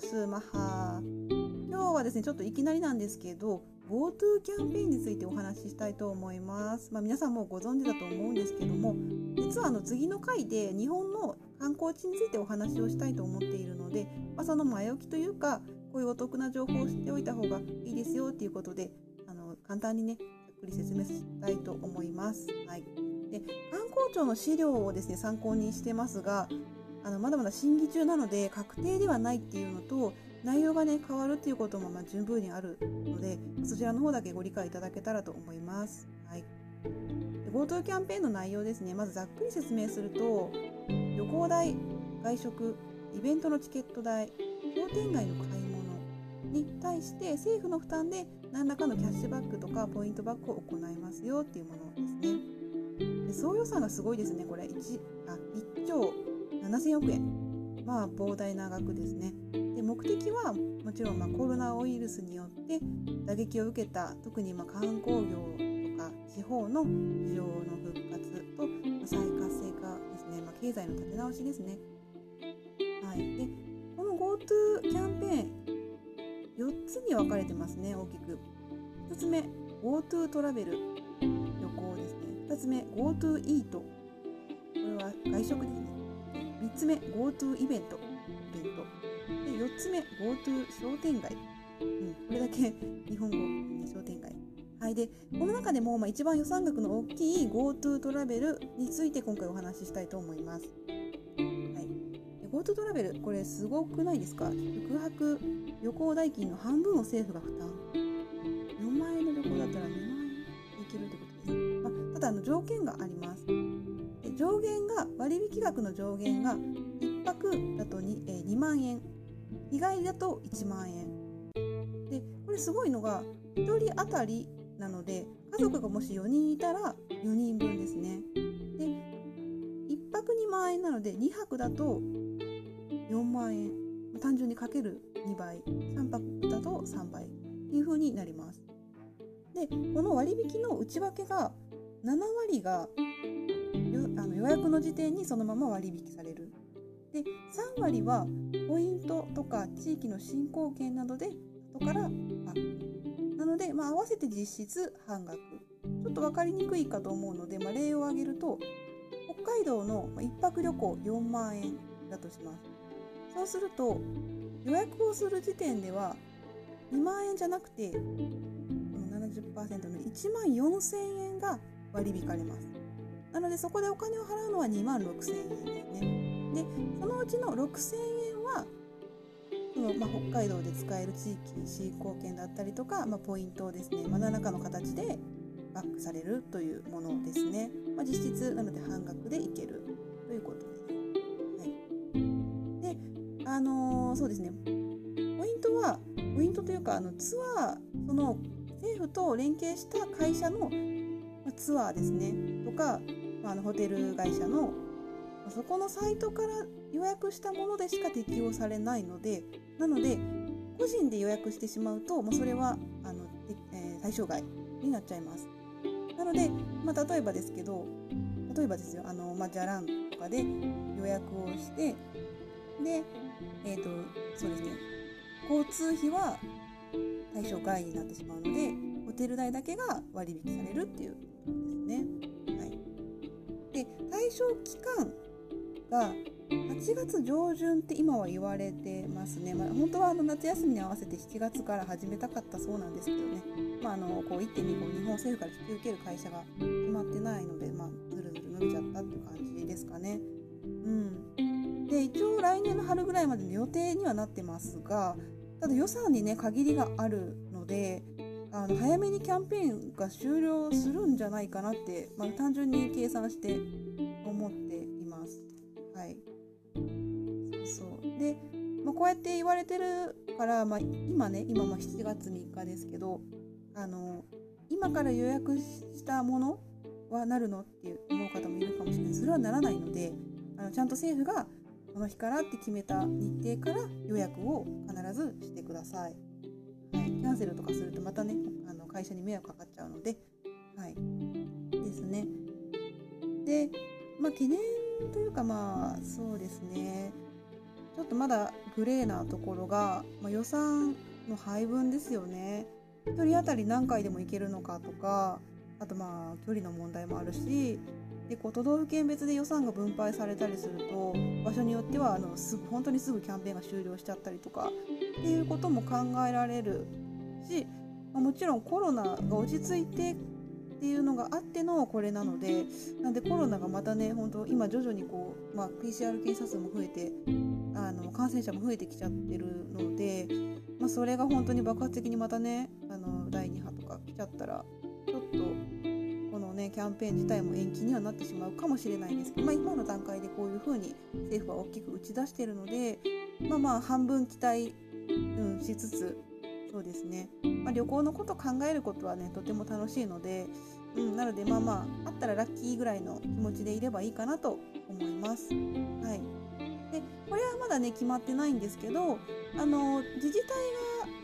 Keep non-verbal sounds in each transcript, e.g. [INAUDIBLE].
スマハ今日はですねちょっといきなりなんですけど GoTo キャンペーンについてお話ししたいと思います、まあ、皆さんもご存知だと思うんですけども実はあの次の回で日本の観光地についてお話をしたいと思っているので、まあ、その前置きというかこういうお得な情報を知っておいた方がいいですよっていうことであの簡単にねざっくり説明したいと思います。はい、で観光庁の資料をですね参考にしてますがあのまだまだ審議中なので確定ではないっていうのと内容がね変わるっていうこともまあ十分にあるのでそちらの方だけご理解いただけたらと思います。はい、GoTo キャンペーンの内容ですねまずざっくり説明すると旅行代外食イベントのチケット代商店街の買い物に対して政府の負担で何らかのキャッシュバックとかポイントバックを行いますよっていうものですね。で総予算がすごいですねこれ 1, あ1兆7000億円。まあ膨大な額ですね。で目的はもちろんまコロナウイルスによって打撃を受けた特にま観光業とか地方の需要の復活と再活性化ですね、まあ、経済の立て直しですね。はい。でこの GoTo キャンペーン4つに分かれてますね大きく。1つ目 GoTo トラベル。旅行ですね。2つ目 GoTo イートこれは外食ですね。3つ目 GoTo イベント。イベント。で4つ目 GoTo 商店街、うん、これだけ [LAUGHS] 日本語、ね、商店街。はい、でこの中でも、まあ、一番予算額の大きい GoTo トラベルについて今回お話ししたいと思います。はい、GoTo トラベルこれすごくないですか？宿泊旅行代金の半分を政府が負担。4万円の旅行だったら2万円できるってことです、まあ、ただあの条件があります。上限が割引額の上限が1泊だと 2,、え、2万円。日帰りだと1万円。でこれすごいのが1人当たりなので家族がもし4人いたら4人分ですね。で1泊2万円なので2泊だと4万円。単純にかける2倍。3泊だと3倍。っていう風になります。でこの割引の内訳が7割が予約の時点にそのまま割引される。で3割はポイントとか地域の振興券などで後からなので、まあ、合わせて実質半額。ちょっと分かりにくいかと思うので、まあ、例を挙げると北海道の1泊旅行4万円だとします。そうすると予約をする時点では2万円じゃなくて70%の1万4000円が割り引かれます。なのでそこでお金を払うのは2万6000円ですね。でそのうちの6000円はその、まあ、北海道で使える地域振興券だったりとか、まあ、ポイントをですね、まあ、何らかの形でバックされるというものですね。まあ、実質なので半額でいけるということです。はい、であのー、そうですねポイントはポイントというかあのツアーその政府と連携した会社のツアーですねとかあのホテル会社のそこのサイトから予約したものでしか適用されないのでなので個人で予約してしまうともうそれはあの、えー、対象外になっちゃいます。なので、まあ、例えばですけど例えばですよあの、まあ、じゃらんとかで予約をしてで、えーとそうですね、交通費は対象外になってしまうのでホテル代だけが割引されるっていうです。象期間が8月上旬って今は言われてますね、まあ、本当はあの夏休みに合わせて7月から始めたかったそうなんですけどね、まあ、あのこう1.2日本政府から引き受ける会社が決まってないので、まあ、ずるずる伸びちゃったっていう感じですかね。うん、で一応来年の春ぐらいまでの予定にはなってますがただ予算にね限りがあるのであの早めにキャンペーンが終了するんじゃないかなって、まあ、単純に計算してこうやって言われてるから、まあ、今ね今も7月3日ですけどあの今から予約したものはなるのって思う方もいるかもしれないそれはならないのであのちゃんと政府がこの日からって決めた日程から予約を必ずしてください。はい、キャンセルとかするとまたねあの会社に迷惑かかっちゃうので、はい、ですね。で、まあ、懸念というかまあそうですねちょっとまだグレーなところが、まあ、予算の配分ですよね。1人当たり何回でも行けるのかとかあとまあ距離の問題もあるしでこう都道府県別で予算が分配されたりすると場所によってはあのすぐ本当にすぐキャンペーンが終了しちゃったりとかっていうことも考えられるし、まあ、もちろんコロナが落ち着いてっていうのがあってのこれなのでなんでコロナがまたね本当今徐々にこう、まあ、PCR 検査数も増えてあの感染者も増えてきちゃってるので、まあ、それが本当に爆発的にまたねあの第2波とか来ちゃったらちょっとこのねキャンペーン自体も延期にはなってしまうかもしれないんですけど、まあ、今の段階でこういうふうに政府は大きく打ち出してるのでまあまあ半分期待、うん、しつつそうですね、まあ、旅行のこと考えることはねとても楽しいので、うん、なのでまあまああったらラッキーぐらいの気持ちでいればいいかなと思います。はいでこれはまだね決まってないんですけどあの自治体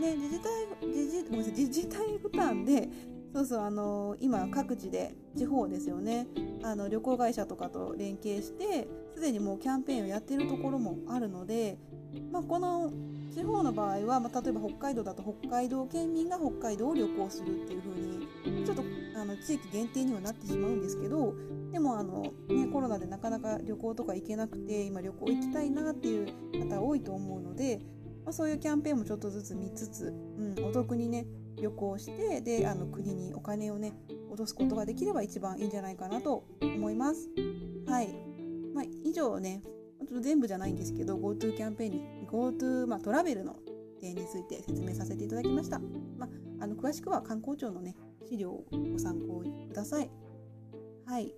がね自治体自治ごめんなさい自治体負担でそうそうあの今各地で地方ですよね。あの旅行会社とかと連携してすでにもうキャンペーンをやってるところもあるので、まあ、この地方の場合は、まあ、例えば北海道だと北海道県民が北海道を旅行するっていう風にちょっとの地域限定にはなってしまうんですけどでもあの、ね、コロナでなかなか旅行とか行けなくて今旅行行きたいなっていう方多いと思うので、まあ、そういうキャンペーンもちょっとずつ見つつ、うん、お得にね旅行してであの国にお金をね落とすことができれば一番いいんじゃないかなと思います。はい、まあ、以上ね全部じゃないんですけど GoTo キャンペーンに GoTo、まあ、トラベルの点について説明させていただきました。まあ、あの詳しくは観光庁のね資料をご参考ください。はい。